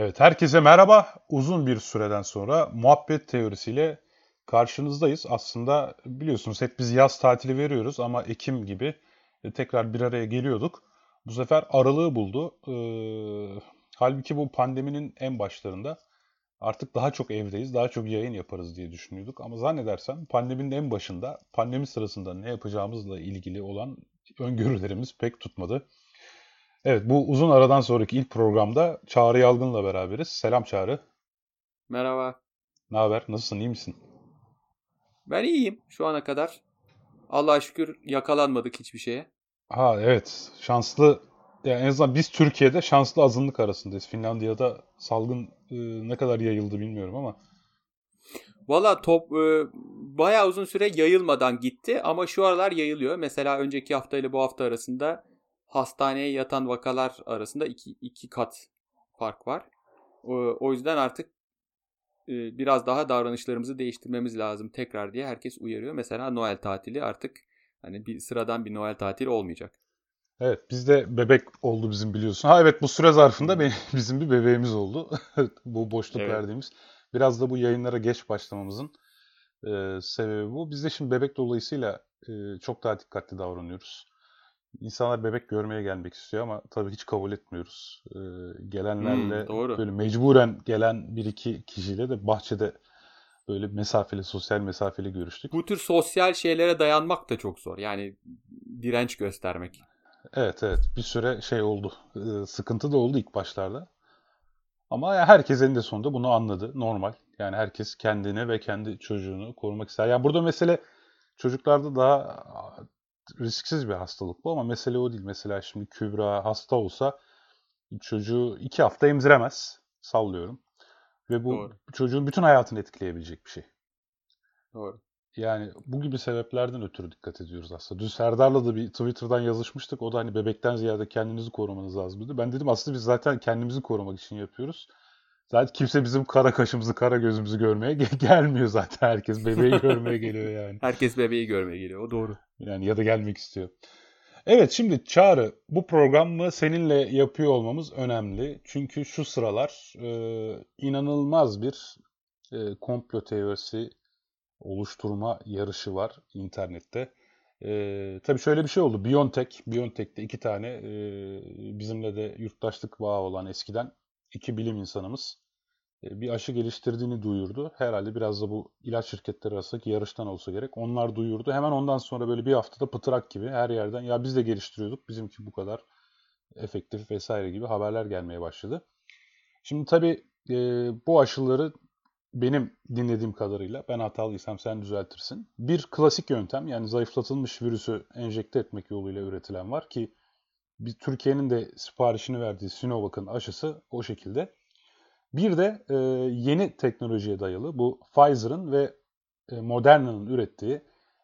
Evet, herkese merhaba. Uzun bir süreden sonra muhabbet teorisiyle karşınızdayız. Aslında biliyorsunuz hep biz yaz tatili veriyoruz ama Ekim gibi e, tekrar bir araya geliyorduk. Bu sefer aralığı buldu. Ee, halbuki bu pandeminin en başlarında artık daha çok evdeyiz, daha çok yayın yaparız diye düşünüyorduk. Ama zannedersem pandeminin en başında, pandemi sırasında ne yapacağımızla ilgili olan öngörülerimiz pek tutmadı. Evet, bu uzun aradan sonraki ilk programda Çağrı Yalgın'la beraberiz. Selam Çağrı. Merhaba. Ne haber? Nasılsın? İyi misin? Ben iyiyim şu ana kadar. Allah'a şükür yakalanmadık hiçbir şeye. Ha evet. Şanslı yani en azından biz Türkiye'de şanslı azınlık arasındayız. Finlandiya'da salgın e, ne kadar yayıldı bilmiyorum ama. Valla top e, bayağı uzun süre yayılmadan gitti ama şu aralar yayılıyor. Mesela önceki hafta ile bu hafta arasında hastaneye yatan vakalar arasında iki, iki kat fark var. O, yüzden artık e, biraz daha davranışlarımızı değiştirmemiz lazım tekrar diye herkes uyarıyor. Mesela Noel tatili artık hani bir sıradan bir Noel tatili olmayacak. Evet bizde bebek oldu bizim biliyorsun. Ha evet bu süre zarfında benim, bizim bir bebeğimiz oldu. bu boşluk evet. verdiğimiz. Biraz da bu yayınlara geç başlamamızın e, sebebi bu. Biz de şimdi bebek dolayısıyla e, çok daha dikkatli davranıyoruz. İnsanlar bebek görmeye gelmek istiyor ama tabii hiç kabul etmiyoruz. Ee, gelenlerle hmm, doğru. böyle mecburen gelen bir iki kişiyle de bahçede böyle mesafeli, sosyal mesafeli görüştük. Bu tür sosyal şeylere dayanmak da çok zor. Yani direnç göstermek. Evet evet bir süre şey oldu. Ee, sıkıntı da oldu ilk başlarda. Ama herkes eninde sonunda bunu anladı. Normal. Yani herkes kendini ve kendi çocuğunu korumak ister. Yani burada mesele çocuklarda daha risksiz bir hastalık bu ama mesele o değil. Mesela şimdi Kübra hasta olsa çocuğu iki hafta emziremez. Sallıyorum. Ve bu Doğru. çocuğun bütün hayatını etkileyebilecek bir şey. Doğru. Yani bu gibi sebeplerden ötürü dikkat ediyoruz aslında. Dün Serdar'la da bir Twitter'dan yazışmıştık. O da hani bebekten ziyade kendinizi korumanız lazım dedi. Ben dedim aslında biz zaten kendimizi korumak için yapıyoruz. Zaten kimse bizim kara kaşımızı, kara gözümüzü görmeye gelmiyor zaten. Herkes bebeği görmeye geliyor yani. Herkes bebeği görmeye geliyor. O doğru. Yani ya da gelmek istiyor. Evet şimdi Çağrı bu programı seninle yapıyor olmamız önemli. Çünkü şu sıralar e, inanılmaz bir e, komplo teorisi oluşturma yarışı var internette. E, tabii şöyle bir şey oldu. Biontech, Biontech'te iki tane e, bizimle de yurttaşlık bağı olan eskiden iki bilim insanımız e, bir aşı geliştirdiğini duyurdu. Herhalde biraz da bu ilaç şirketleri arasındaki yarıştan olsa gerek. Onlar duyurdu. Hemen ondan sonra böyle bir haftada pıtırak gibi her yerden ya biz de geliştiriyorduk. Bizimki bu kadar efektif vesaire gibi haberler gelmeye başladı. Şimdi tabii e, bu aşıları benim dinlediğim kadarıyla ben hatalıysam sen düzeltirsin. Bir klasik yöntem yani zayıflatılmış virüsü enjekte etmek yoluyla üretilen var ki bir Türkiye'nin de siparişini verdiği Sinovac'ın aşısı o şekilde. Bir de e, yeni teknolojiye dayalı bu Pfizer'ın ve e, Moderna'nın ürettiği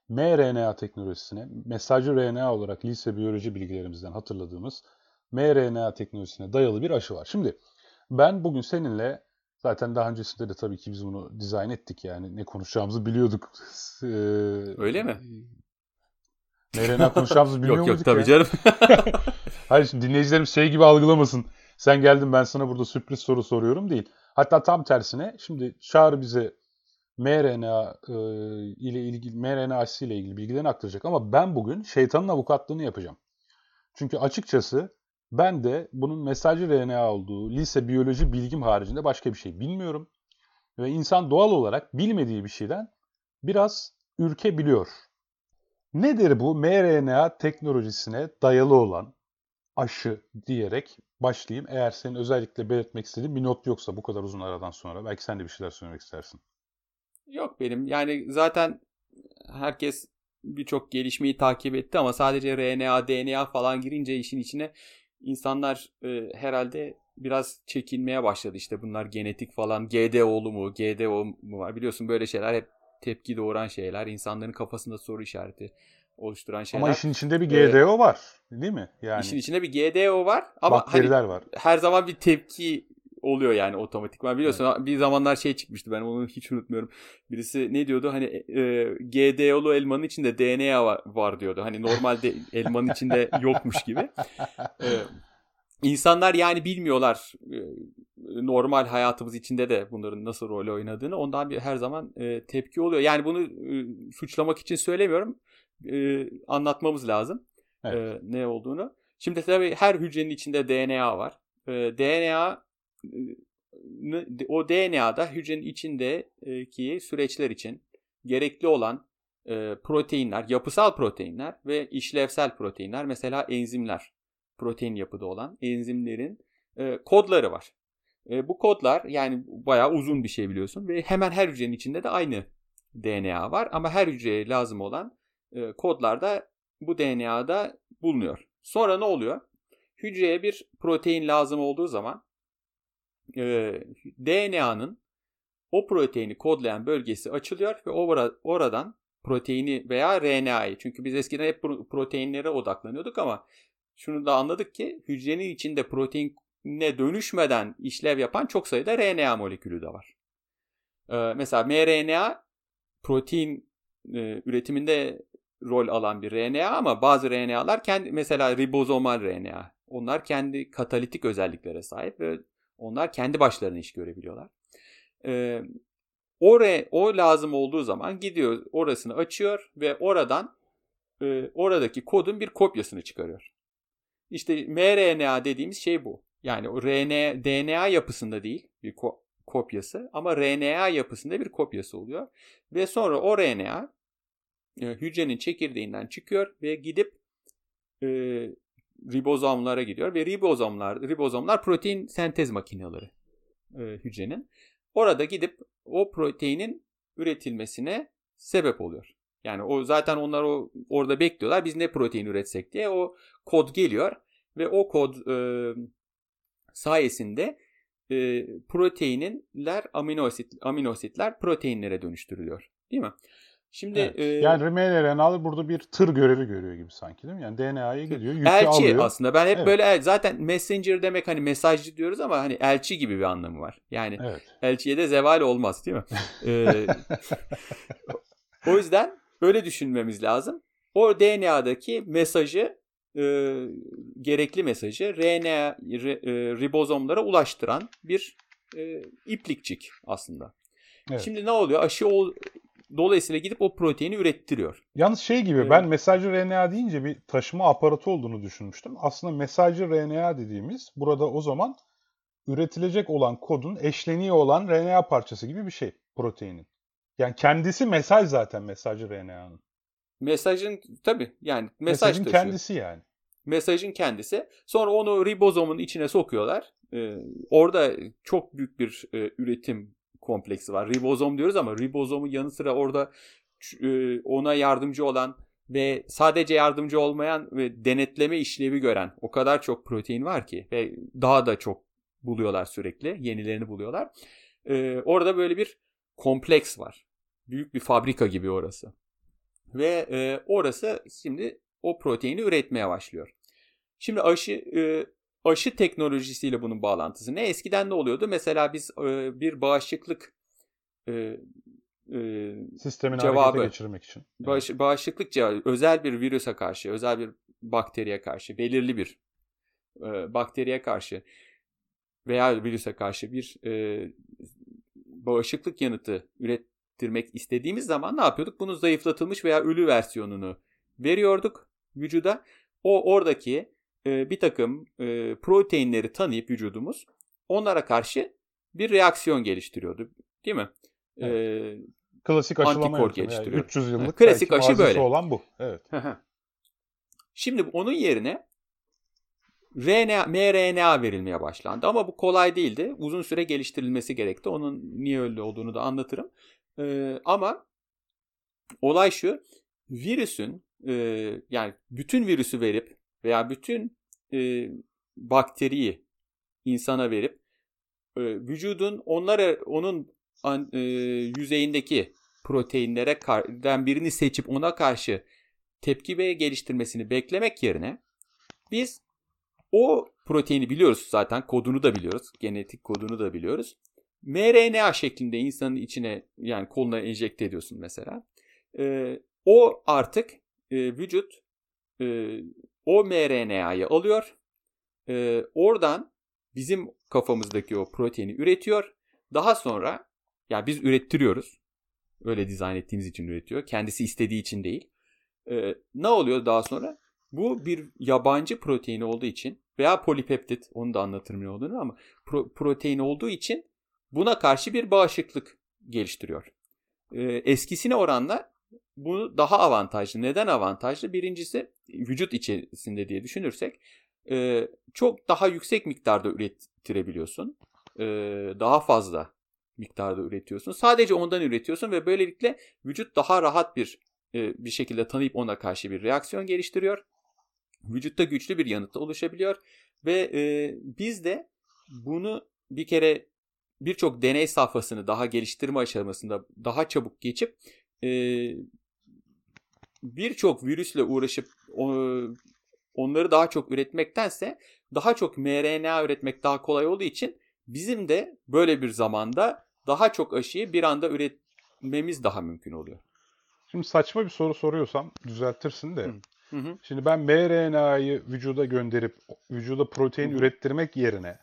mRNA teknolojisine, mesajcı RNA olarak lise biyoloji bilgilerimizden hatırladığımız mRNA teknolojisine dayalı bir aşı var. Şimdi ben bugün seninle zaten daha öncesinde de tabii ki biz bunu dizayn ettik yani ne konuşacağımızı biliyorduk. Ee, Öyle mi? mRNA konuşacağımızı biliyor yok, muyduk Yok yok tabii ya? canım. Hayır şimdi dinleyicilerimiz şey gibi algılamasın. Sen geldin ben sana burada sürpriz soru soruyorum değil. Hatta tam tersine şimdi Çağrı bize mRNA e, ile ilgili mRNA aşısı ile ilgili bilgilerini aktaracak ama ben bugün şeytanın avukatlığını yapacağım. Çünkü açıkçası ben de bunun mesajcı RNA olduğu lise biyoloji bilgim haricinde başka bir şey bilmiyorum. Ve insan doğal olarak bilmediği bir şeyden biraz ürkebiliyor. Nedir bu mRNA teknolojisine dayalı olan aşı diyerek başlayayım. Eğer senin özellikle belirtmek istediğin bir not yoksa bu kadar uzun aradan sonra belki sen de bir şeyler söylemek istersin. Yok benim. Yani zaten herkes birçok gelişmeyi takip etti ama sadece RNA, DNA falan girince işin içine insanlar e, herhalde biraz çekinmeye başladı. İşte bunlar genetik falan GDO'lu mu, GDO mu var? Biliyorsun böyle şeyler hep tepki doğuran şeyler. İnsanların kafasında soru işareti oluşturan şeyler. Ama işin içinde bir GDO ee, var değil mi? Yani işin içinde bir GDO var ama bakteriler hani var. Her zaman bir tepki oluyor yani otomatikman. Biliyorsun evet. bir zamanlar şey çıkmıştı ben onu hiç unutmuyorum. Birisi ne diyordu hani e, GDO'lu elmanın içinde DNA var, var diyordu. Hani normalde elmanın içinde yokmuş gibi. E, insanlar yani bilmiyorlar. E, normal hayatımız içinde de bunların nasıl rol oynadığını ondan bir her zaman e, tepki oluyor. Yani bunu e, suçlamak için söylemiyorum. Anlatmamız lazım evet. ne olduğunu. Şimdi tabii her hücrenin içinde DNA var. DNA o DNA'da hücrenin içindeki süreçler için gerekli olan proteinler, yapısal proteinler ve işlevsel proteinler mesela enzimler, protein yapıda olan enzimlerin e, kodları var. E, bu kodlar yani bayağı uzun bir şey biliyorsun ve hemen her hücrenin içinde de aynı DNA var ama her hücreye lazım olan e, kodlar da bu DNA'da bulunuyor. Sonra ne oluyor? Hücreye bir protein lazım olduğu zaman e, DNA'nın o proteini kodlayan bölgesi açılıyor ve oradan proteini veya RNA'yı çünkü biz eskiden hep proteinlere odaklanıyorduk ama şunu da anladık ki hücrenin içinde proteine dönüşmeden işlev yapan çok sayıda RNA molekülü de var. Ee, mesela mRNA protein e, üretiminde rol alan bir RNA ama bazı RNA'lar kendi mesela ribozomal RNA. Onlar kendi katalitik özelliklere sahip ve onlar kendi başlarına iş görebiliyorlar. Ee, Oraya, o lazım olduğu zaman gidiyor orasını açıyor ve oradan e, oradaki kodun bir kopyasını çıkarıyor. İşte mRNA dediğimiz şey bu. Yani o RNA, DNA yapısında değil bir ko- kopyası ama RNA yapısında bir kopyası oluyor. Ve sonra o RNA e, hücrenin çekirdeğinden çıkıyor ve gidip e, ribozomlara gidiyor ve ribozomlar ribozomlar protein sentez makineleri e, hücrenin. Orada gidip o proteinin üretilmesine sebep oluyor. Yani o zaten onlar o orada bekliyorlar. Biz ne protein üretsek diye o kod geliyor ve o kod e, sayesinde e, proteininler aminoasit aminositler proteinlere dönüştürülüyor. Değil mi? Şimdi evet. e, yani mRNA burada bir tır görevi görüyor gibi sanki değil mi? Yani DNA'ya gidiyor, yükü elçi alıyor. aslında. Ben hep evet. böyle zaten messenger demek hani mesajcı diyoruz ama hani elçi gibi bir anlamı var. Yani evet. elçiye de zeval olmaz değil mi? ee, o yüzden öyle düşünmemiz lazım. O DNA'daki mesajı e, gerekli mesajı RNA re, e, ribozomlara ulaştıran bir e, iplikçik aslında. Evet. Şimdi ne oluyor? Aşı ol, Dolayısıyla gidip o proteini ürettiriyor. Yalnız şey gibi evet. ben mesajcı RNA deyince bir taşıma aparatı olduğunu düşünmüştüm. Aslında mesajcı RNA dediğimiz burada o zaman üretilecek olan kodun eşleniği olan RNA parçası gibi bir şey proteinin. Yani kendisi mesaj zaten mesajcı RNA'nın. Mesajın tabii yani mesaj Mesajın taşıyor. kendisi yani. Mesajın kendisi. Sonra onu ribozomun içine sokuyorlar. Ee, orada çok büyük bir e, üretim kompleksi var. Ribozom diyoruz ama ribozomun yanı sıra orada e, ona yardımcı olan ve sadece yardımcı olmayan ve denetleme işlevi gören o kadar çok protein var ki ve daha da çok buluyorlar sürekli. Yenilerini buluyorlar. Ee, orada böyle bir kompleks var. Büyük bir fabrika gibi orası. Ve e, orası şimdi o proteini üretmeye başlıyor. Şimdi aşı e, aşı teknolojisiyle bunun bağlantısı ne? Eskiden ne oluyordu? Mesela biz e, bir bağışıklık e, e, sistemini cevabı, geçirmek için. Bağış, bağışıklık cevabı özel bir virüse karşı, özel bir bakteriye karşı, belirli bir e, bakteriye karşı veya virüse karşı bir e, bağışıklık yanıtı ürettirmek istediğimiz zaman ne yapıyorduk? Bunu zayıflatılmış veya ölü versiyonunu veriyorduk vücuda. O oradaki e, bir takım e, proteinleri tanıyıp vücudumuz onlara karşı bir reaksiyon geliştiriyordu. Değil mi? Evet. E, Klasik aşılama yöntemi. geliştiriyor. Yani 300 yıllık Klasik aşı böyle. olan bu. Evet. Şimdi onun yerine RNA, mRNA verilmeye başlandı. Ama bu kolay değildi. Uzun süre geliştirilmesi gerekti. Onun niye öyle olduğunu da anlatırım. Ee, ama olay şu. Virüsün e, yani bütün virüsü verip veya bütün e, bakteriyi insana verip e, vücudun onlara onun an, e, yüzeyindeki proteinlere den birini seçip ona karşı tepki ve geliştirmesini beklemek yerine biz o proteini biliyoruz zaten kodunu da biliyoruz. Genetik kodunu da biliyoruz. mRNA şeklinde insanın içine yani koluna enjekte ediyorsun mesela. Ee, o artık e, vücut e, o mRNA'yı alıyor. E, oradan bizim kafamızdaki o proteini üretiyor. Daha sonra yani biz ürettiriyoruz. Öyle dizayn ettiğimiz için üretiyor. Kendisi istediği için değil. Ee, ne oluyor daha sonra? Bu bir yabancı protein olduğu için veya polipeptit onu da anlatırım ne olduğunu ama pro- protein olduğu için buna karşı bir bağışıklık geliştiriyor. Ee, eskisine oranla bu daha avantajlı. Neden avantajlı? Birincisi vücut içerisinde diye düşünürsek e, çok daha yüksek miktarda ürettirebiliyorsun. E, daha fazla miktarda üretiyorsun. Sadece ondan üretiyorsun ve böylelikle vücut daha rahat bir e, bir şekilde tanıyıp ona karşı bir reaksiyon geliştiriyor. Vücutta güçlü bir yanıt oluşabiliyor ve e, biz de bunu bir kere birçok deney safhasını daha geliştirme aşamasında daha çabuk geçip e, birçok virüsle uğraşıp onları daha çok üretmektense daha çok mRNA üretmek daha kolay olduğu için bizim de böyle bir zamanda daha çok aşıyı bir anda üretmemiz daha mümkün oluyor. Şimdi saçma bir soru soruyorsam düzeltirsin de. Hı. Hı Şimdi ben mRNA'yı vücuda gönderip vücuda protein hı hı. ürettirmek yerine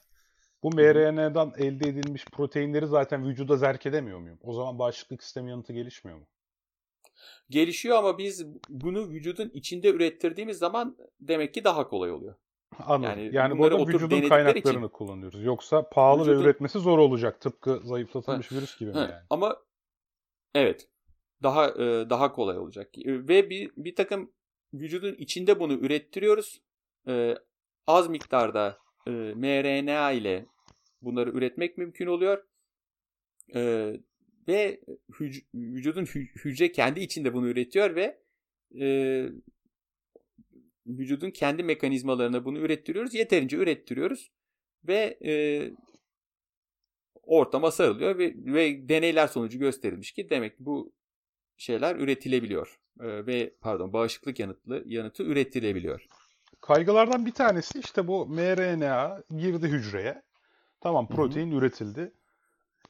bu mRNA'dan elde edilmiş proteinleri zaten vücuda zerk edemiyor muyum? O zaman bağışıklık sistemi yanıtı gelişmiyor mu? Gelişiyor ama biz bunu vücudun içinde ürettirdiğimiz zaman demek ki daha kolay oluyor. Anladım. Yani, yani burada vücudun kaynaklarını için, kullanıyoruz. Yoksa pahalı vücudun, ve üretmesi zor olacak. Tıpkı zayıflatılmış ha, virüs gibi ha, mi yani? Ama evet. Daha e, daha kolay olacak. Ve bir, bir takım vücudun içinde bunu ürettiriyoruz. E, az miktarda e, mRNA ile bunları üretmek mümkün oluyor. E, ve hüc- vücudun hü- hücre kendi içinde bunu üretiyor ve e, vücudun kendi mekanizmalarına bunu ürettiriyoruz. Yeterince ürettiriyoruz ve e, ortama sarılıyor ve, ve deneyler sonucu gösterilmiş ki demek ki bu şeyler üretilebiliyor e, ve pardon bağışıklık yanıtlı yanıtı üretilebiliyor. Kaygılardan bir tanesi işte bu mRNA girdi hücreye. Tamam protein Hı-hı. üretildi.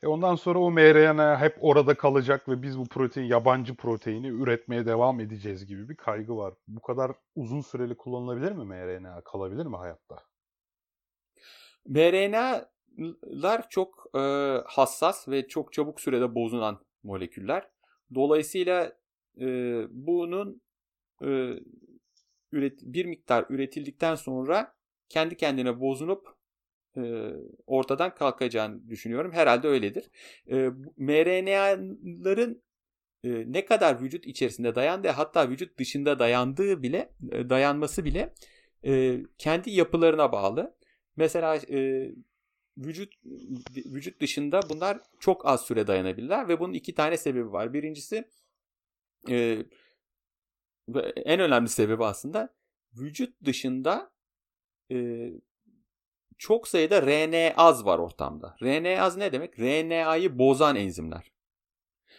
E ondan sonra o mRNA hep orada kalacak ve biz bu protein yabancı proteini üretmeye devam edeceğiz gibi bir kaygı var. Bu kadar uzun süreli kullanılabilir mi mRNA? Kalabilir mi hayatta? mRNA'lar çok e, hassas ve çok çabuk sürede bozulan moleküller. Dolayısıyla e, bunun e, üret, bir miktar üretildikten sonra kendi kendine bozunup e, ortadan kalkacağını düşünüyorum. Herhalde öyledir. E, mRNA'ların e, ne kadar vücut içerisinde dayandığı hatta vücut dışında dayandığı bile e, dayanması bile kendi yapılarına bağlı. Mesela vücut vücut dışında bunlar çok az süre dayanabilirler ve bunun iki tane sebebi var. Birincisi en önemli sebebi aslında vücut dışında çok sayıda RNaz var ortamda. RNaz ne demek? RNA'yı bozan enzimler.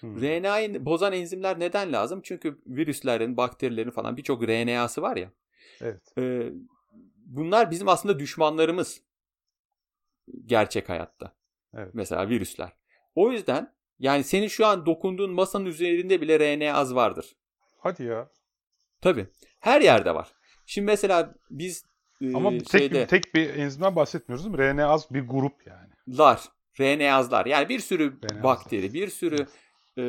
Hmm. RNA'yı bozan enzimler neden lazım? Çünkü virüslerin, bakterilerin falan birçok RNA'sı var ya. Evet. E, bunlar bizim aslında düşmanlarımız gerçek hayatta. Evet. Mesela virüsler. O yüzden yani senin şu an dokunduğun masanın üzerinde bile RNAz vardır. Hadi ya. Tabii. Her yerde var. Şimdi mesela biz ama tek, şeyde, bir, tek bir enzimden bahsetmiyoruz değil mi? RNAz bir grup yani. Lar. RNAzlar. Yani bir sürü RNAzlar. bakteri, bir sürü e,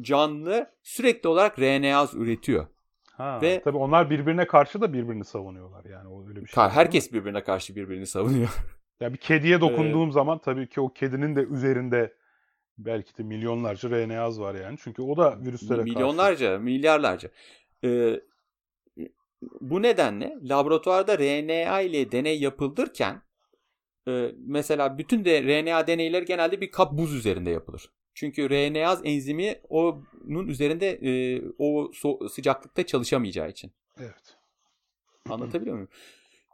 canlı sürekli olarak RNAz üretiyor. Ha, Ve tabii onlar birbirine karşı da birbirini savunuyorlar yani o öyle bir şey. Herkes birbirine karşı birbirini savunuyor. Ya bir kediye dokunduğum ee, zaman tabii ki o kedinin de üzerinde belki de milyonlarca RNAz var yani. Çünkü o da virüslere milyonlarca, karşı. milyarlarca. Ee, bu nedenle laboratuvarda RNA ile deney yapılırken e, mesela bütün de RNA deneyleri genelde bir kap buz üzerinde yapılır. Çünkü RNAz enzimi onun üzerinde e, o so- sıcaklıkta çalışamayacağı için. Evet. Anlatabiliyor muyum?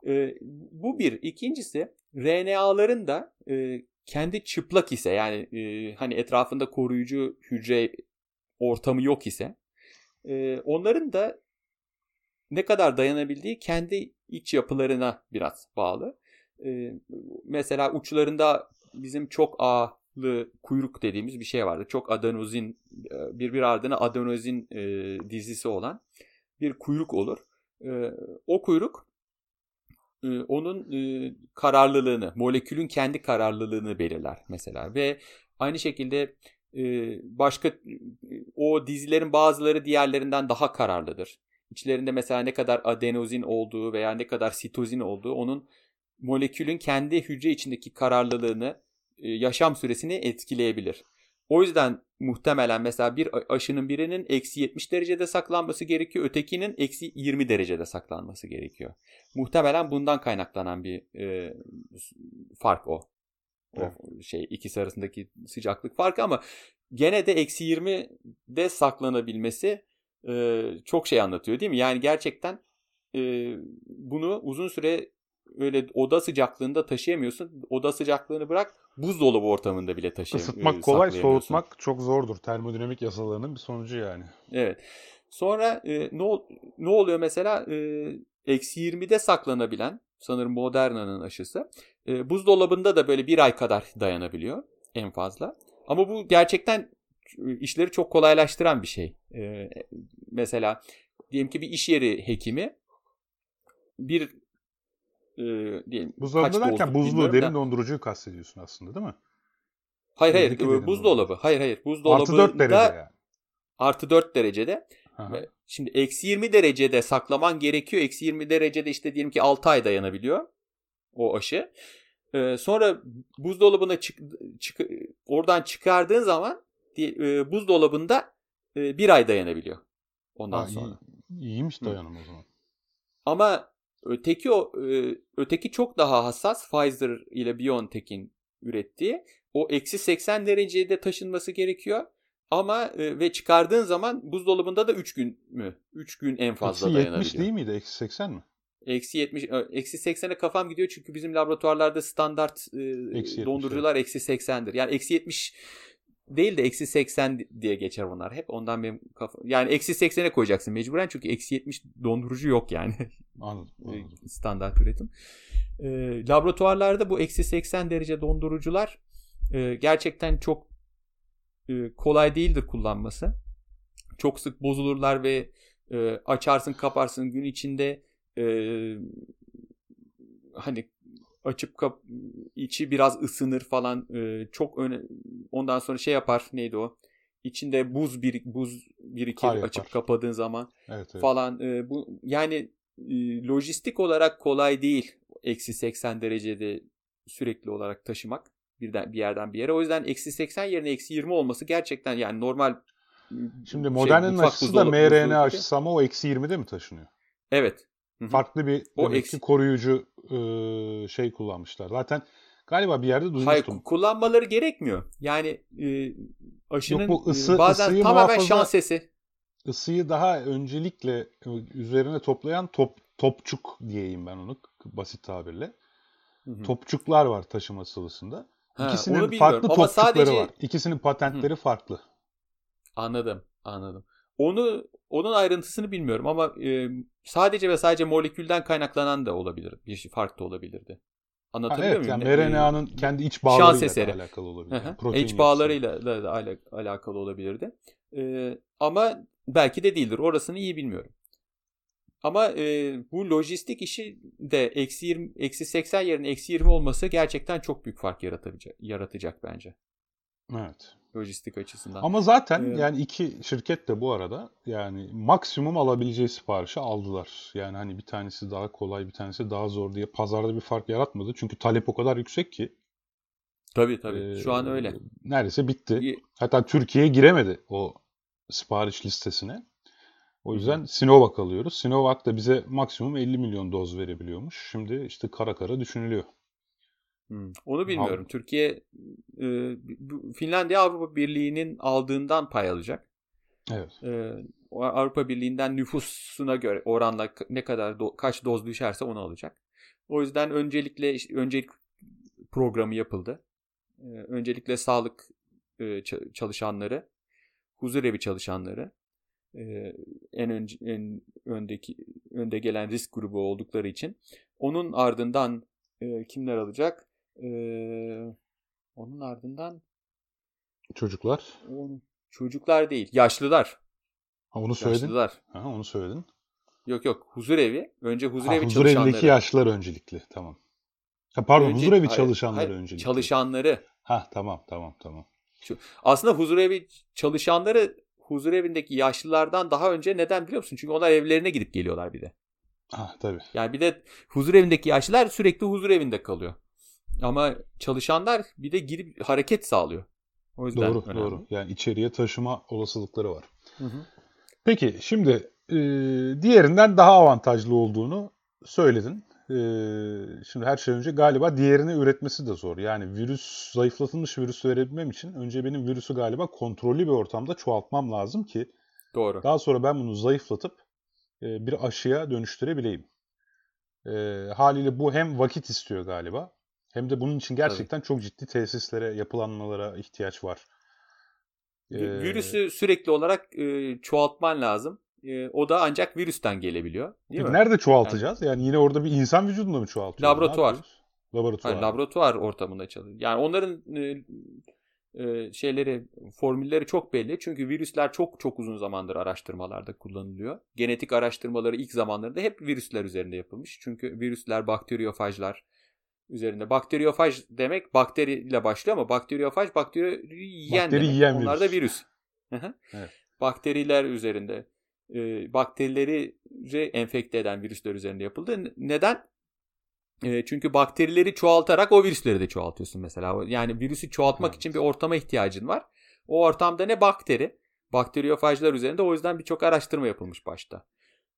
E, bu bir. İkincisi RNA'ların da e, kendi çıplak ise yani e, hani etrafında koruyucu hücre ortamı yok ise e, onların da ne kadar dayanabildiği kendi iç yapılarına biraz bağlı. Ee, mesela uçlarında bizim çok ağlı kuyruk dediğimiz bir şey vardı. Çok adenozin, e, birbir ardına adenozin e, dizisi olan bir kuyruk olur. E, o kuyruk e, onun e, kararlılığını, molekülün kendi kararlılığını belirler mesela ve aynı şekilde e, başka e, o dizilerin bazıları diğerlerinden daha kararlıdır. İçlerinde mesela ne kadar adenozin olduğu veya ne kadar sitozin olduğu onun molekülün kendi hücre içindeki kararlılığını, e, yaşam süresini etkileyebilir. O yüzden muhtemelen mesela bir aşının birinin eksi 70 derecede saklanması gerekiyor. Ötekinin eksi 20 derecede saklanması gerekiyor. Muhtemelen bundan kaynaklanan bir e, fark o. O evet. şey ikisi arasındaki sıcaklık farkı ama gene de eksi 20'de saklanabilmesi e, çok şey anlatıyor değil mi? Yani gerçekten e, bunu uzun süre öyle oda sıcaklığında taşıyamıyorsun. Oda sıcaklığını bırak buzdolabı ortamında bile taşıyamıyorsun. Isıtmak kolay, soğutmak çok zordur. Termodinamik yasalarının bir sonucu yani. Evet. Sonra e, ne, ne oluyor mesela? Eksi 20'de saklanabilen sanırım Moderna'nın aşısı. E, buzdolabında da böyle bir ay kadar dayanabiliyor en fazla. Ama bu gerçekten işleri çok kolaylaştıran bir şey. E, mesela diyelim ki bir iş yeri hekimi bir e, diyelim Buzdolabında derken buzlu derin dondurucuyu kastediyorsun aslında değil mi? Hayır hayır e, buzdolabı. Hayır hayır buzdolabı Artı 4 derecede yani. Artı 4 derecede. Aha. Şimdi eksi 20 derecede saklaman gerekiyor. Eksi 20 derecede işte diyelim ki 6 ay dayanabiliyor o aşı. Ee, sonra buzdolabına çık, çık, oradan çıkardığın zaman e, buzdolabında e, bir ay dayanabiliyor. Ondan ha, sonra. Iyi, iyiymiş dayanım o zaman. Ama öteki o e, öteki çok daha hassas Pfizer ile BioNTech'in ürettiği. O eksi 80 derecede taşınması gerekiyor. Ama e, ve çıkardığın zaman buzdolabında da 3 gün mü? 3 gün en fazla eksi dayanabiliyor. Eksi 70 değil miydi? Eksi 80 mi? Eksi 70, eksi 80'e kafam gidiyor çünkü bizim laboratuvarlarda standart e, eksi dondurucular eksi 80'dir. Yani eksi 70 değil de eksi 80 diye geçer onlar hep. Ondan benim kafa... Yani eksi 80'e koyacaksın mecburen çünkü eksi 70 dondurucu yok yani. Anladım. anladım. standart üretim. E, laboratuvarlarda bu eksi 80 derece dondurucular e, gerçekten çok e, kolay değildir kullanması. Çok sık bozulurlar ve e, açarsın kaparsın gün içinde e, hani açıp kap içi biraz ısınır falan e, çok öne ondan sonra şey yapar neydi o içinde buz bir buz birikir açıp kapadığın zaman evet, evet. falan e, bu yani e, lojistik olarak kolay değil eksi 80 derecede sürekli olarak taşımak birden bir yerden bir yere o yüzden eksi 80 yerine eksi 20 olması gerçekten yani normal Şimdi şey, Modern'in aşısı da mRNA aşısı ama o eksi 20'de mi taşınıyor? Evet. Farklı bir o eksi... koruyucu e, şey kullanmışlar. Zaten galiba bir yerde duymuştum. Hayır kullanmaları gerekmiyor. Yani e, aşının Yok, bu ısı, bazen tamamen muhafaza, şans sesi. Isıyı daha öncelikle üzerine toplayan top, topçuk diyeyim ben onu basit tabirle. Hı hı. Topçuklar var taşıma sıvısında. Ha, İkisinin farklı Ama topçukları sadece... var. İkisinin patentleri hı. farklı. Anladım, anladım. Onu onun ayrıntısını bilmiyorum ama e, sadece ve sadece molekülden kaynaklanan da olabilir. Bir şey fark da olabilirdi. Anlatabiliyor ha, evet, muyum? Yani mRNA'nın kendi iç bağlarıyla alakalı olabilir. Yani iç bağlarıyla da, da alakalı olabilirdi. Ee, ama belki de değildir. Orasını iyi bilmiyorum. Ama e, bu lojistik işi de eksi 20, eksi 80 yerine eksi 20 olması gerçekten çok büyük fark yaratacak, yaratacak bence. Evet lojistik açısından. Ama zaten ee, yani iki şirket de bu arada yani maksimum alabileceği siparişi aldılar. Yani hani bir tanesi daha kolay bir tanesi daha zor diye pazarda bir fark yaratmadı. Çünkü talep o kadar yüksek ki. Tabii tabii. E, Şu an öyle. Neredeyse bitti. Hatta Türkiye'ye giremedi o sipariş listesine. O yüzden Sinovac alıyoruz. Sinovac da bize maksimum 50 milyon doz verebiliyormuş. Şimdi işte kara kara düşünülüyor. Hmm. Onu bilmiyorum. Av- Türkiye e, Finlandiya Avrupa Birliği'nin aldığından pay alacak. Evet. E, Avrupa Birliği'nden nüfusuna göre oranla ne kadar do, kaç doz düşerse onu alacak. O yüzden öncelikle öncelik programı yapıldı. E, öncelikle sağlık e, çalışanları, huzurevi çalışanları, e, en önce en öndeki önde gelen risk grubu oldukları için onun ardından e, kimler alacak? Ee, onun ardından çocuklar. On, çocuklar değil, yaşlılar. Ha, onu söyledin. Yaşlılar. Ha, onu söyledin. Yok yok huzur evi. Önce huzur ha, evi huzur çalışanları. evindeki yaşlılar öncelikli. Tamam. Ha, pardon Önce- huzur evi hayır, çalışanları hayır, öncelikli. Çalışanları. Ha tamam tamam tamam. Aslında huzur evi çalışanları huzur evindeki yaşlılardan daha önce neden biliyor musun? Çünkü onlar evlerine gidip geliyorlar bir de. Ha tabii. Yani bir de huzur evindeki yaşlılar sürekli huzur evinde kalıyor. Ama çalışanlar bir de girip hareket sağlıyor. O yüzden Doğru önemli. doğru. Yani içeriye taşıma olasılıkları var. Hı hı. Peki şimdi e, diğerinden daha avantajlı olduğunu söyledin. E, şimdi her şey önce galiba diğerini üretmesi de zor. Yani virüs, zayıflatılmış virüsü verebilmem için önce benim virüsü galiba kontrollü bir ortamda çoğaltmam lazım ki Doğru. daha sonra ben bunu zayıflatıp e, bir aşıya dönüştürebileyim. E, haliyle bu hem vakit istiyor galiba hem de bunun için gerçekten çok ciddi tesislere, yapılanmalara ihtiyaç var. E, Virüsü sürekli olarak e, çoğaltman lazım. E, o da ancak virüsten gelebiliyor. Değil Peki mi? nerede çoğaltacağız? Yani yine orada bir insan vücudunda mı çoğaltıyoruz? Laboratuvar. Laboratuvar. Hayır, laboratuvar ortamında çalışıyor. Yani onların e, e, şeyleri, formülleri çok belli. Çünkü virüsler çok çok uzun zamandır araştırmalarda kullanılıyor. Genetik araştırmaları ilk zamanlarda hep virüsler üzerinde yapılmış. Çünkü virüsler, bakteriyofajlar üzerinde. Bakteriyofaj demek bakteriyle başlıyor ama bakteriyofaj bakteri yiyen Bakteri demek. yiyen Onlar da virüs. virüs. Hı hı. Evet. Bakteriler üzerinde. E, bakterileri enfekte eden virüsler üzerinde yapıldı. Neden? E, çünkü bakterileri çoğaltarak o virüsleri de çoğaltıyorsun mesela. Yani virüsü çoğaltmak Evet. için bir ortama ihtiyacın var. O ortamda ne bakteri? Bakteriyofajlar üzerinde o yüzden birçok araştırma yapılmış başta.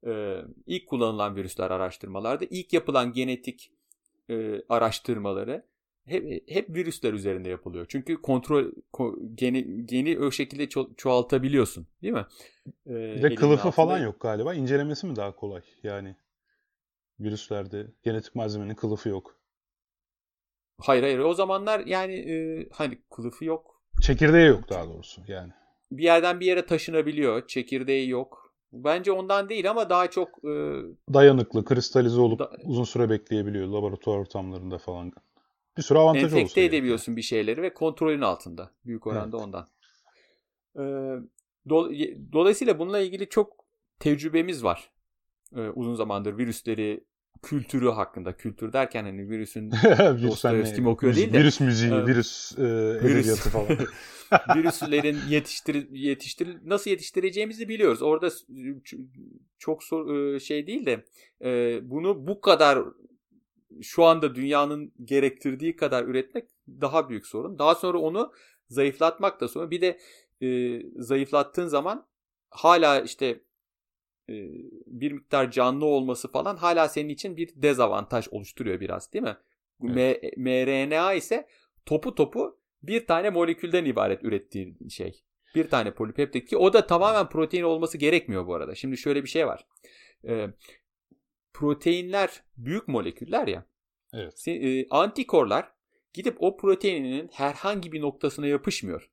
E, ilk kullanılan virüsler araştırmalarda ilk yapılan genetik e, araştırmaları hep, hep virüsler üzerinde yapılıyor. Çünkü kontrol ko- geni, geni o şekilde ço- çoğaltabiliyorsun, değil mi? E, Bir de kılıfı altında. falan yok galiba. İncelemesi mi daha kolay? Yani virüslerde genetik malzemenin kılıfı yok. Hayır hayır o zamanlar yani e, hani kılıfı yok. Çekirdeği yok daha doğrusu yani. Bir yerden bir yere taşınabiliyor. Çekirdeği yok. Bence ondan değil ama daha çok e, Dayanıklı, kristalize olup Da- uzun süre bekleyebiliyor laboratuvar ortamlarında falan. Bir sürü avantajı olsa enfekte edebiliyorsun bir şeyleri ve kontrolün altında. Büyük oranda ondan. E, do- dolayısıyla bununla ilgili çok tecrübemiz var. E, uzun zamandır virüsleri kültürü hakkında. Kültür derken hani virüsün Dostoyevski ne? mi okuyor değil de. Virüs müziği, Evet. virüs e, Virüs. falan. virüslerin yetiştir yetiştir nasıl yetiştireceğimizi biliyoruz. Orada ç- çok sor- e, şey değil de e, bunu bu kadar şu anda dünyanın gerektirdiği kadar üretmek daha büyük sorun. Daha sonra onu zayıflatmak da sorun. Bir de e, zayıflattığın zaman hala işte e, bir miktar canlı olması falan hala senin için bir dezavantaj oluşturuyor biraz değil mi? M- mRNA ise topu topu bir tane molekülden ibaret ürettiği şey. Bir tane polipeptit ki o da tamamen protein olması gerekmiyor bu arada. Şimdi şöyle bir şey var. Ee, proteinler büyük moleküller ya. Evet. E, antikorlar gidip o proteinin herhangi bir noktasına yapışmıyor.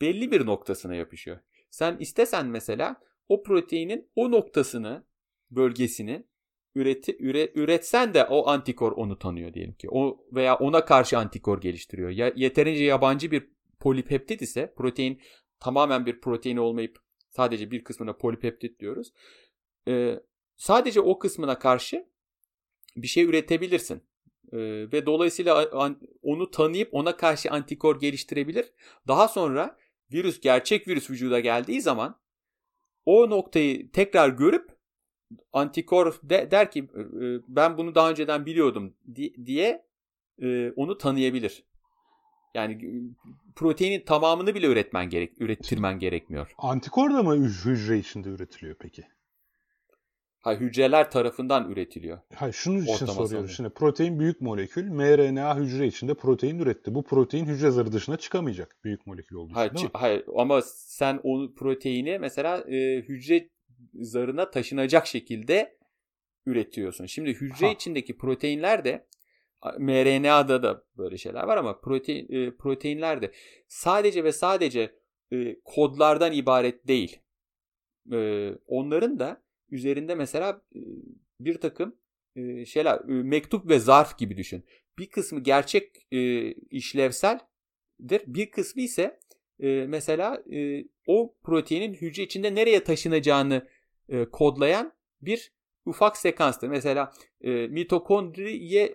Belli bir noktasına yapışıyor. Sen istesen mesela o proteinin o noktasını, bölgesini üreti, üre, üretsen de o antikor onu tanıyor diyelim ki. O veya ona karşı antikor geliştiriyor. Ya, yeterince yabancı bir polipeptit ise protein tamamen bir protein olmayıp sadece bir kısmına polipeptit diyoruz. Ee, sadece o kısmına karşı bir şey üretebilirsin. Ee, ve dolayısıyla an- onu tanıyıp ona karşı antikor geliştirebilir. Daha sonra virüs gerçek virüs vücuda geldiği zaman o noktayı tekrar görüp antikor de, der ki "E, e, ben bunu daha önceden biliyordum di- diye e, onu tanıyabilir. Yani proteinin tamamını bile üretmen gerek ürettirmen gerekmiyor. Antikor da mı hücre içinde üretiliyor peki? Ha hücreler tarafından üretiliyor. Hayır şunun için Ortama soruyoruz. sanırım. Şimdi protein büyük molekül, mRNA hücre içinde protein üretti. Bu protein hücre zarı dışına çıkamayacak büyük molekül olduğu için Hayır, değil mi? hayır ama sen o proteini mesela e, hücre zarına taşınacak şekilde üretiyorsun. Şimdi hücre Ha. içindeki proteinler de mRNA'da da böyle şeyler var ama protein e, proteinler de sadece ve sadece e, kodlardan ibaret değil. E, onların da üzerinde mesela bir takım şeyler mektup ve zarf gibi düşün. Bir kısmı gerçek işlevseldir. Bir kısmı ise mesela o proteinin hücre içinde nereye taşınacağını kodlayan bir ufak sekanstır. Mesela mitokondriye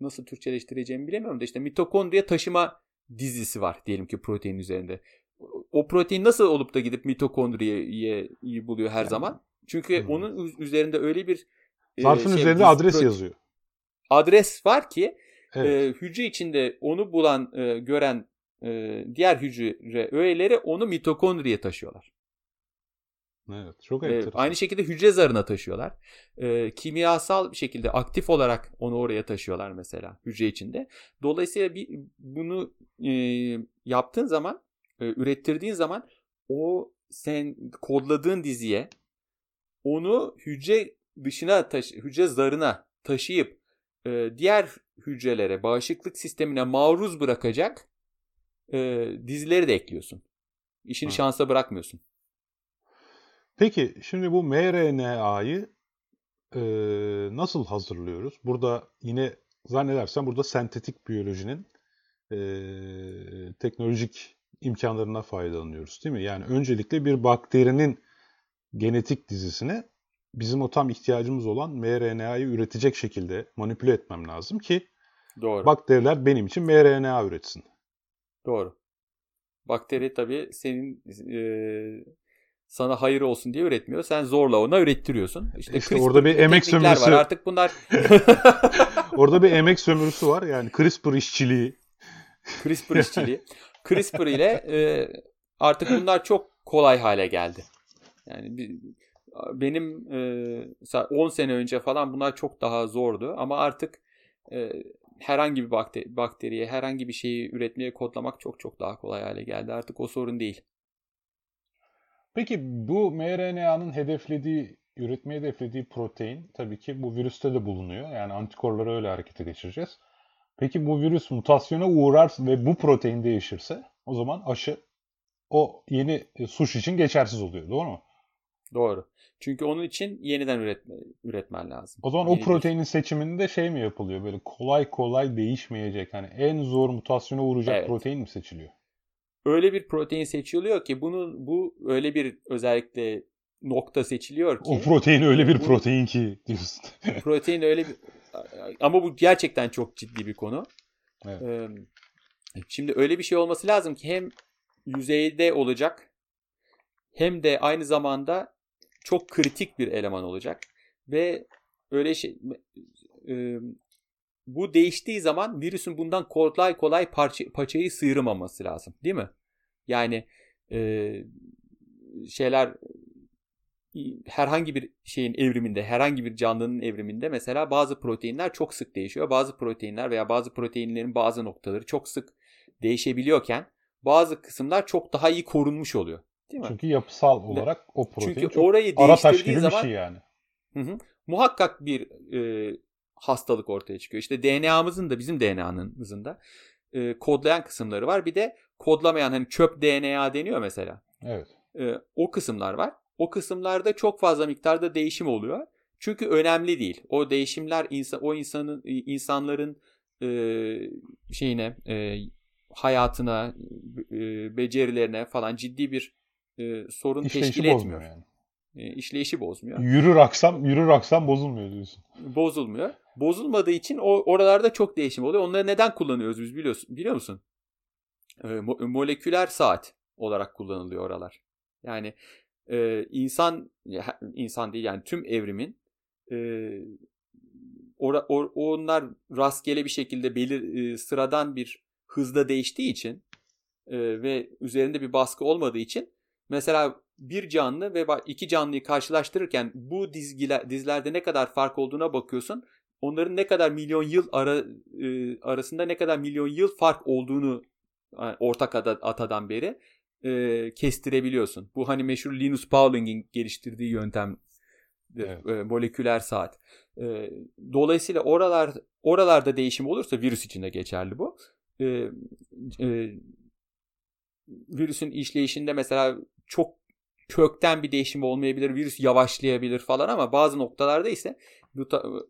nasıl Türkçeleştireceğimi bilemiyorum da işte mitokondriye taşıma dizisi var diyelim ki protein üzerinde. O protein nasıl olup da gidip mitokondriyeyi buluyor her zaman? Çünkü hmm. onun üzerinde öyle bir e, zarfın şey, üzerinde adres protein, yazıyor. Adres var ki evet. e, hücre içinde onu bulan, e, gören e, diğer hücre öğeleri onu mitokondriye taşıyorlar. Evet, çok ee, aynı şekilde hücre zarına taşıyorlar. Ee, kimyasal bir şekilde aktif olarak onu oraya taşıyorlar mesela hücre içinde. Dolayısıyla bir, bunu e, yaptığın zaman, e, ürettirdiğin zaman o sen kodladığın diziye onu hücre dışına taş hücre zarına taşıyıp e, diğer hücrelere, bağışıklık sistemine maruz bırakacak e, dizileri de ekliyorsun. İşini ha. şansa bırakmıyorsun. Peki şimdi bu mRNA'yı e, nasıl hazırlıyoruz? Burada yine zannedersem burada sentetik biyolojinin e, teknolojik imkanlarına faydalanıyoruz değil mi? Yani öncelikle bir bakterinin genetik dizisine bizim o tam ihtiyacımız olan mRNA'yı üretecek şekilde manipüle etmem lazım ki Doğru. bakteriler benim için mRNA üretsin. Doğru. Bakteri tabii senin e, sana hayır olsun diye üretmiyor. Sen zorla ona ürettiriyorsun. İşte, işte orada bir emek sömürüsü var. Artık bunlar orada bir emek sömürüsü var. Yani CRISPR işçiliği. CRISPR işçiliği. CRISPR ile e, artık bunlar çok kolay hale geldi. Yani bir, benim e, 10 sene önce falan bunlar çok daha zordu ama artık e, herhangi bir bakteri, bakteriye, herhangi bir şeyi üretmeye kodlamak çok çok daha kolay hale geldi. Artık o sorun değil. Peki bu mRNA'nın hedeflediği, üretmeyi hedeflediği protein tabii ki bu virüste de bulunuyor. Yani antikorları öyle harekete geçireceğiz. Peki bu virüs mutasyona uğrar ve bu protein değişirse o zaman aşı o yeni e, suş için geçersiz oluyor. Doğru mu? Doğru. Çünkü onun için yeniden üretme, üretmen lazım. O zaman Yeni o proteinin bir... seçiminde şey mi yapılıyor? Böyle kolay kolay değişmeyecek. Hani en zor mutasyona uğrayacak evet. protein mi seçiliyor? öyle bir protein seçiliyor ki bunun bu öyle bir özellikle nokta seçiliyor ki. O protein öyle bir bu, protein ki diyorsun. protein öyle bir ama bu gerçekten çok ciddi bir konu. Evet. Ee, şimdi öyle bir şey olması lazım ki hem yüzeyde olacak hem de aynı zamanda çok kritik bir eleman olacak ve öyle şey e, bu değiştiği zaman virüsün bundan kolay kolay parça, paçayı sıyırmaması lazım. Değil mi? Yani e, şeyler herhangi bir şeyin evriminde, herhangi bir canlının evriminde mesela bazı proteinler çok sık değişiyor. Bazı proteinler veya bazı proteinlerin bazı noktaları çok sık değişebiliyorken bazı kısımlar çok daha iyi korunmuş oluyor. Değil mi? Çünkü yapısal olarak o protein Çünkü çok orayı ara taş gibi zaman, bir şey yani. Hı hı, muhakkak bir e, hastalık ortaya çıkıyor. İşte DNA'mızın da bizim DNA'mızın da e, kodlayan kısımları var. Bir de kodlamayan hani çöp DNA deniyor mesela. Evet. E, o kısımlar var. O kısımlarda çok fazla miktarda değişim oluyor. Çünkü önemli değil. O değişimler insan o insanın insanların e, şeyine e, hayatına, e, becerilerine falan ciddi bir e, sorun İşleyişi teşkil etmiyor. Yani. E, işleyişi bozmuyor. Yürür aksam, yürür aksam bozulmuyor diyorsun. Bozulmuyor. Bozulmadığı için o oralarda çok değişim oluyor. Onları neden kullanıyoruz biz biliyorsun, biliyor musun? E, mo- moleküler saat olarak kullanılıyor oralar. Yani e, insan insan değil yani tüm evrimin e, or, or, onlar rastgele bir şekilde belir e, sıradan bir hızda değiştiği için e, ve üzerinde bir baskı olmadığı için mesela bir canlı ve iki canlıyı karşılaştırırken bu dizgiler, dizlerde ne kadar fark olduğuna bakıyorsun. Onların ne kadar milyon yıl ara, e, arasında ne kadar milyon yıl fark olduğunu yani ortak atadan beri e, kestirebiliyorsun. Bu hani meşhur Linus Pauling'in geliştirdiği yöntem evet. e, moleküler saat. E, dolayısıyla oralar oralarda değişim olursa virüs için de geçerli bu. E, e, virüsün işleyişinde mesela çok kökten bir değişim olmayabilir, virüs yavaşlayabilir falan ama bazı noktalarda ise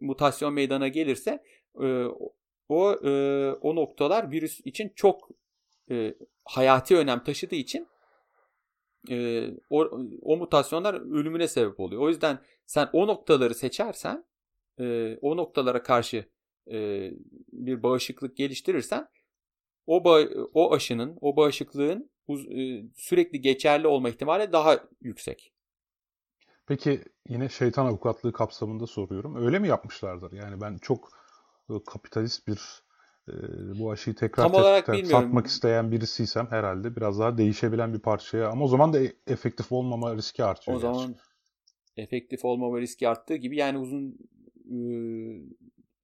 mutasyon meydana gelirse e, o e, o noktalar virüs için çok e, hayati önem taşıdığı için e, o, o mutasyonlar ölümüne sebep oluyor. O yüzden sen o noktaları seçersen e, o noktalara karşı e, bir bağışıklık geliştirirsen o bağ, o aşının, o bağışıklığın uz, e, sürekli geçerli olma ihtimali daha yüksek. Peki yine şeytan avukatlığı kapsamında soruyorum. Öyle mi yapmışlardır? Yani ben çok e, kapitalist bir e, bu aşıyı tekrar Tam olarak tekrar bilmiyorum. satmak isteyen birisiysem herhalde biraz daha değişebilen bir parçaya ama o zaman da efektif olmama riski artıyor. O gerçi. zaman efektif olmama riski arttığı gibi yani uzun e,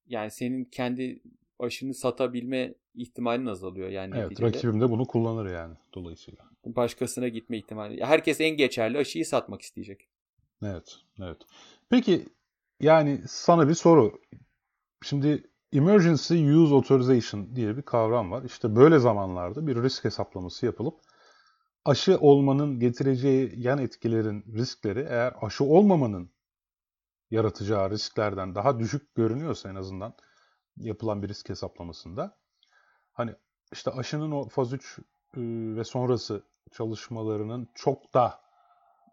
yani senin kendi aşını satabilme ihtimalin azalıyor yani Evet, neticede. rakibim de bunu kullanır yani dolayısıyla. Başkasına gitme ihtimali. Herkes en geçerli aşıyı satmak isteyecek. Evet, evet. Peki yani sana bir soru. Şimdi Emergency Use Authorization diye bir kavram var. İşte böyle zamanlarda bir risk hesaplaması yapılıp aşı olmanın getireceği yan etkilerin riskleri eğer aşı olmamanın yaratacağı risklerden daha düşük görünüyorsa en azından yapılan bir risk hesaplamasında hani işte aşının o faz 3 e, ve sonrası çalışmalarının çok da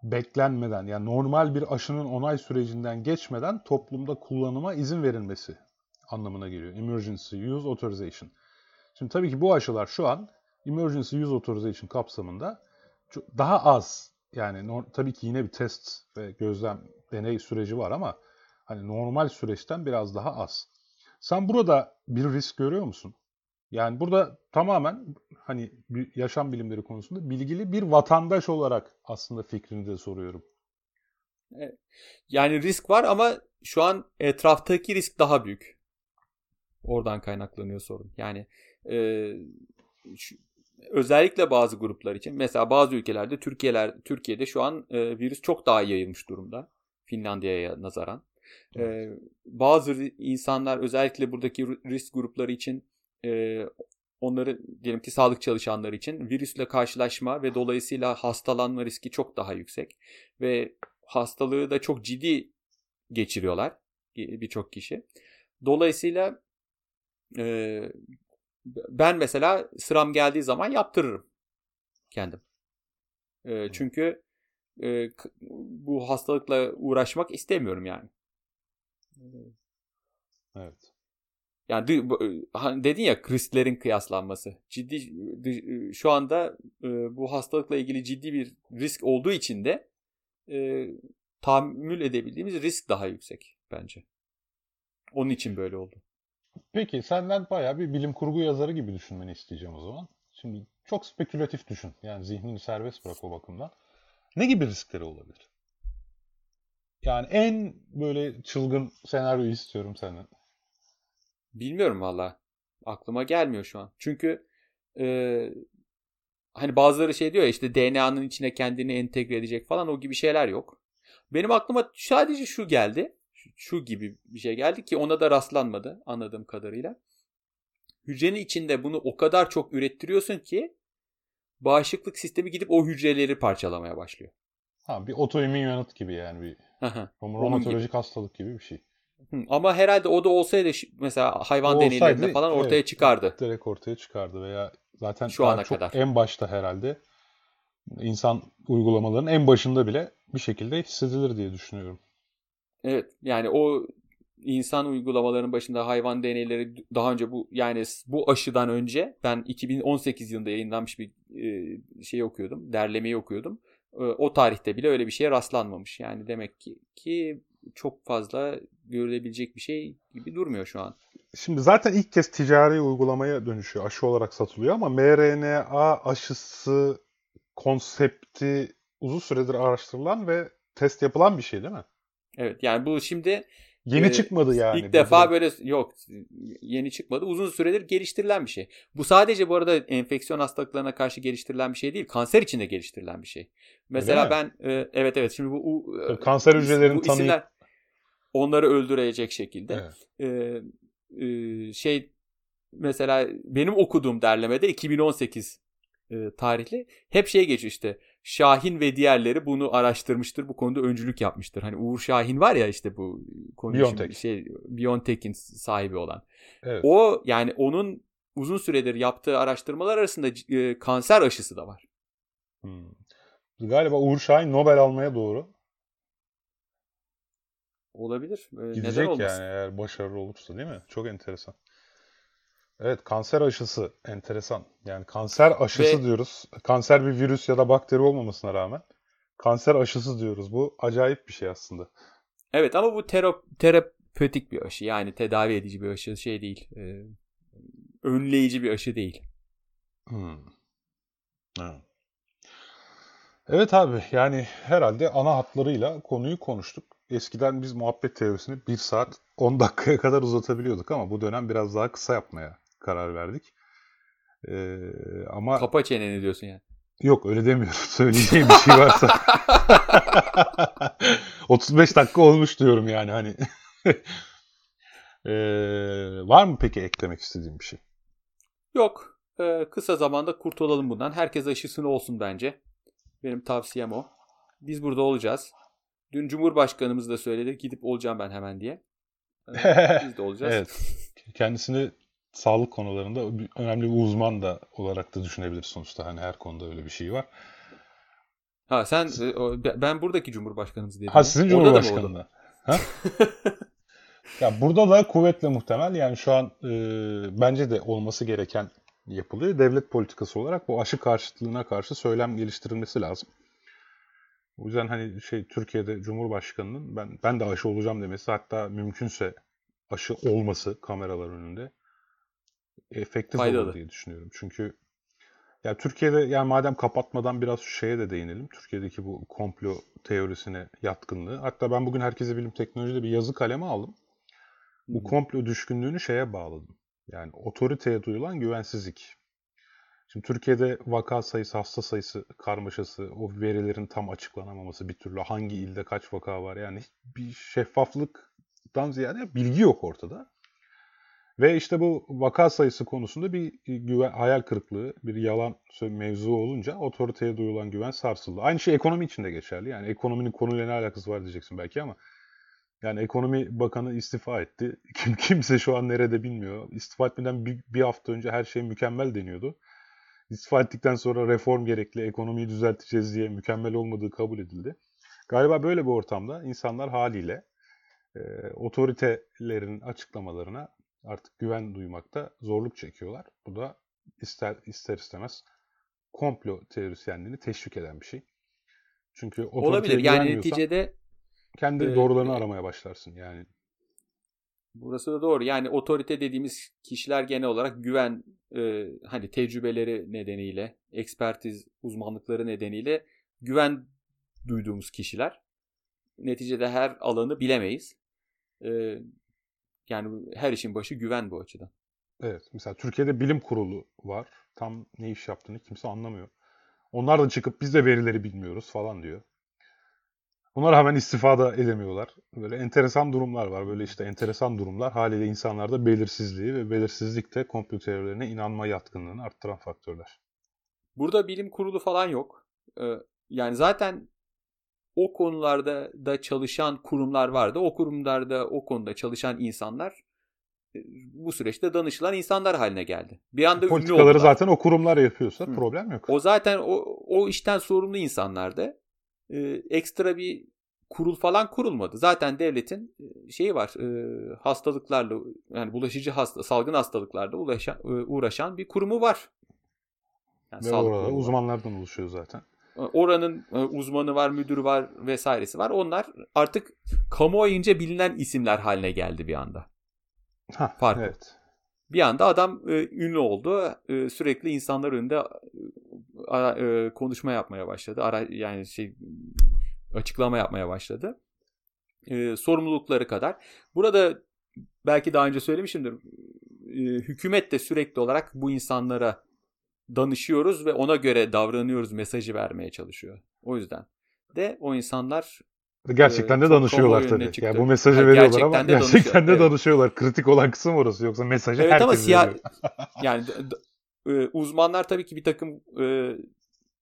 beklenmeden yani normal bir aşının onay sürecinden geçmeden toplumda kullanıma izin verilmesi anlamına geliyor. Emergency Use Authorization. Şimdi tabii ki bu aşılar şu an Emergency Use Authorization kapsamında daha az yani tabii ki yine bir test ve gözlem deney süreci var ama hani normal süreçten biraz daha az. Sen burada bir risk görüyor musun? Yani burada tamamen hani yaşam bilimleri konusunda bilgili bir vatandaş olarak aslında fikrini de soruyorum. Yani risk var ama şu an etraftaki risk daha büyük. Oradan kaynaklanıyor sorun. Yani e, şu- özellikle bazı gruplar için mesela bazı ülkelerde Türkiye'ler Türkiye'de şu an e, virüs çok daha yayılmış durumda. Finlandiya'ya nazaran. E, bazı insanlar özellikle buradaki ri- risk grupları için e, onları diyelim ki sağlık çalışanları için virüsle karşılaşma ve dolayısıyla hastalanma riski çok daha yüksek ve hastalığı da çok ciddi geçiriyorlar birçok kişi. Dolayısıyla e, ben mesela sıram geldiği zaman yaptırırım kendim. E, çünkü e, bu hastalıkla uğraşmak istemiyorum yani. Evet. Yani dedin ya risklerin kıyaslanması. Ciddi şu anda bu hastalıkla ilgili ciddi bir risk olduğu için de e, tahammül edebildiğimiz risk daha yüksek bence. Onun için böyle oldu. Peki senden bayağı bir bilim kurgu yazarı gibi düşünmeni isteyeceğim o zaman. Şimdi çok spekülatif düşün. Yani zihnini serbest bırak o bakımdan. Ne gibi riskleri olabilir? Yani en böyle çılgın senaryoyu istiyorum senden. Bilmiyorum valla. Aklıma gelmiyor şu an. Çünkü e, hani bazıları şey diyor ya işte DNA'nın içine kendini entegre edecek falan o gibi şeyler yok. Benim aklıma sadece şu geldi. Şu, gibi bir şey geldi ki ona da rastlanmadı anladığım kadarıyla. Hücrenin içinde bunu o kadar çok ürettiriyorsun ki bağışıklık sistemi gidip o hücreleri parçalamaya başlıyor. Ha bir otoimmün yanıt gibi yani bir romatolojik hastalık gibi bir şey. Hı, Ama herhalde o da olsaydı mesela hayvan O deneylerinde olsaydı, falan ortaya evet, çıkardı. Direkt ortaya çıkardı veya zaten Şu ana çok kadar. en başta herhalde insan uygulamaların en başında bile bir şekilde hissedilir diye düşünüyorum. Evet yani o insan uygulamalarının başında hayvan deneyleri daha önce bu yani bu aşıdan önce ben 2018 yılında yayınlanmış bir şey okuyordum. Derlemeyi okuyordum. E, o tarihte bile öyle bir şeye rastlanmamış. Yani demek ki ki çok fazla görülebilecek bir şey gibi durmuyor şu an. Şimdi zaten ilk kez ticari uygulamaya dönüşüyor. Aşı olarak satılıyor ama mRNA aşısı konsepti uzun süredir araştırılan ve test yapılan bir şey değil mi? Evet yani bu şimdi Yeni Ee, çıkmadı yani. İlk defa Bu- böyle yok yeni çıkmadı. Uzun süredir geliştirilen bir şey. Bu sadece bu arada enfeksiyon hastalıklarına karşı geliştirilen bir şey değil. Kanser için de geliştirilen bir şey. Mesela ben e, evet evet şimdi bu u- Tabii kanser hücrelerini isimler onları öldürecek şekilde. Evet. Ee, e, şey mesela benim okuduğum derlemede 2018 e, tarihli hep şey geçiyor işte Şahin ve diğerleri bunu araştırmıştır bu konuda öncülük yapmıştır. Hani Uğur Şahin var ya işte bu konu Biontech. şey Biontech'in sahibi olan. Evet. O yani onun uzun süredir yaptığı araştırmalar arasında e, kanser aşısı da var. Hmm. Galiba Uğur Şahin Nobel almaya doğru. Olabilir. Ee, Gidecek Neden olmasın? yani eğer başarılı olursa değil mi? Çok enteresan. Evet kanser aşısı enteresan. Yani kanser aşısı Ve- diyoruz. Kanser bir virüs ya da bakteri olmamasına rağmen kanser aşısı diyoruz. Bu acayip bir şey aslında. Evet ama bu tera- terapötik bir aşı. Yani tedavi edici bir aşı şey değil. Ee, önleyici bir aşı değil. Hmm. Evet abi yani herhalde ana hatlarıyla konuyu konuştuk. Eskiden biz muhabbet teorisini 1 saat 10 dakikaya kadar uzatabiliyorduk ama bu dönem biraz daha kısa yapmaya karar verdik. Ee, ama Kapa çeneni diyorsun yani. yok öyle demiyorum. Söyleyeceğim bir şey varsa. 35 dakika olmuş diyorum yani hani. Ee, var mı peki eklemek istediğim bir şey? Yok. Ee, kısa zamanda kurtulalım bundan. Herkes aşısını olsun bence. Benim tavsiyem o. Biz burada olacağız. Dün Cumhurbaşkanımız da söyledi. Gidip olacağım ben hemen diye. Ee, Biz de olacağız. Evet. Kendisini sağlık konularında önemli bir uzman da olarak da düşünebilir sonuçta. Hani her konuda öyle bir şey var. Ha sen e, ben buradaki Cumhurbaşkanımız dedim. Ha sizin Cumhurbaşkanı'nda. Ha? ya burada da kuvvetle muhtemel yani şu an e, bence de olması gereken yapılıyor. Devlet politikası olarak bu aşı karşıtlığına karşı söylem geliştirilmesi lazım. O yüzden hani şey Türkiye'de Cumhurbaşkanı'nın ben ben de aşı olacağım demesi hatta mümkünse aşı olması kameralar önünde efektif Faydalı. olur diye düşünüyorum. Çünkü ya Türkiye'de yani madem kapatmadan biraz şu şeye de değinelim. Türkiye'deki bu komplo teorisine yatkınlığı. Hatta ben bugün Herkese Bilim Teknoloji'de bir yazı kaleme aldım. Bu komplo düşkünlüğünü şeye bağladım. Yani otoriteye duyulan güvensizlik. Şimdi Türkiye'de vaka sayısı, hasta sayısı karmaşası, o verilerin tam açıklanamaması bir türlü hangi ilde kaç vaka var yani bir şeffaflıktan ziyade bilgi yok ortada. Ve işte bu vaka sayısı konusunda bir güven, hayal kırıklığı, bir yalan mevzu olunca otoriteye duyulan güven sarsıldı. Aynı şey ekonomi için de geçerli. Yani ekonominin konuyla ne alakası var diyeceksin belki ama yani ekonomi bakanı istifa etti. Kim kimse şu an nerede bilmiyor. İstifa etmeden bir, bir hafta önce her şey mükemmel deniyordu. İstifa ettikten sonra reform gerekli, ekonomiyi düzelteceğiz diye mükemmel olmadığı kabul edildi. Galiba böyle bir ortamda insanlar haliyle e, otoritelerin açıklamalarına artık güven duymakta zorluk çekiyorlar. Bu da ister ister istemez komplo teorisyenliğini teşvik eden bir şey. Çünkü Olabilir. Yani neticede kendi e, doğrularını e, aramaya başlarsın yani. Burası da doğru. Yani otorite dediğimiz kişiler genel olarak güven e, hani tecrübeleri nedeniyle, ekspertiz uzmanlıkları nedeniyle güven duyduğumuz kişiler. Neticede her alanı bilemeyiz. E, yani her işin başı güven bu açıdan. Evet. Mesela Türkiye'de bilim kurulu var. Tam ne iş yaptığını kimse anlamıyor. Onlar da çıkıp biz de verileri bilmiyoruz falan diyor. Onlar hemen istifada edemiyorlar. Böyle enteresan durumlar var. Böyle işte enteresan durumlar haliyle insanlarda belirsizliği ve belirsizlik de komplo teorilerine inanma yatkınlığını arttıran faktörler. Burada bilim kurulu falan yok. E, yani zaten o konularda da çalışan kurumlar vardı. O kurumlarda o konuda çalışan insanlar e, bu süreçte danışılan insanlar haline geldi. Bir anda ünlü Politikaları oldular. zaten o kurumlar yapıyorsa Hı. problem yok. O zaten o, o işten sorumlu insanlardı. Ee, ekstra bir kurul falan kurulmadı. Zaten devletin e, şeyi var. e, hastalıklarla yani bulaşıcı hasta, salgın hastalıklarla ulaşan, e, uğraşan bir kurumu var. Yani Ve orada uzmanlardan oluşuyor zaten. Oranın e, uzmanı var, müdürü var vesairesi var. Onlar artık kamuoyunca bilinen isimler haline geldi bir anda. Ha, Farkı. evet. Bir anda adam e, ünlü oldu. E, sürekli insanlar önünde e, ara- e, konuşma yapmaya başladı. Ara, yani şey açıklama yapmaya başladı. E, sorumlulukları kadar. Burada belki daha önce söylemişimdir. E, hükümet de sürekli olarak bu insanlara danışıyoruz ve ona göre davranıyoruz mesajı vermeye çalışıyor. O yüzden de o insanlar Gerçekten Ee, de danışıyorlar tabii. çıktı. Yani bu mesajı Ha, veriyorlar gerçekten ama de gerçekten de evet. danışıyorlar. Kritik olan kısım orası. Yoksa mesajı Evet ama herkes siya veriyor. yani e, uzmanlar tabii ki bir takım e,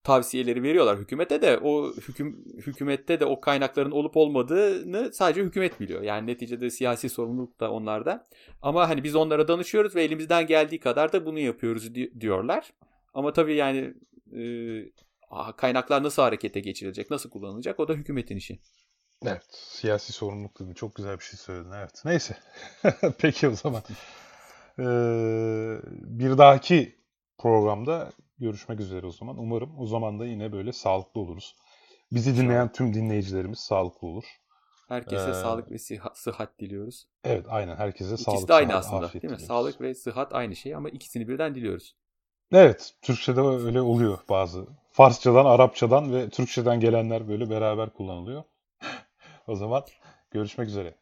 tavsiyeleri veriyorlar hükümete de o hüküm hükümette de o kaynakların olup olmadığını sadece hükümet biliyor. Yani neticede siyasi sorumluluk da onlarda. Ama hani biz onlara danışıyoruz ve elimizden geldiği kadar da bunu yapıyoruz di- diyorlar. Ama tabii yani e, kaynaklar nasıl harekete geçirilecek, nasıl kullanılacak o da hükümetin işi. Evet, siyasi sorumluluk gibi çok güzel bir şey söyledin. Evet, neyse. Peki o zaman. Ee, bir dahaki programda görüşmek üzere o zaman. Umarım o zaman da yine böyle sağlıklı oluruz. Bizi dinleyen tüm dinleyicilerimiz sağlıklı olur. Herkese ee, sağlık ve sıhhat diliyoruz. Evet aynen herkese İkisi sağlık. İkisi de aynı sağlık, aslında değil mi? Diliyoruz. Sağlık ve sıhhat aynı şey ama ikisini birden diliyoruz. Evet Türkçe'de öyle oluyor bazı. Farsçadan, Arapçadan ve Türkçeden gelenler böyle beraber kullanılıyor. o zaman görüşmek üzere.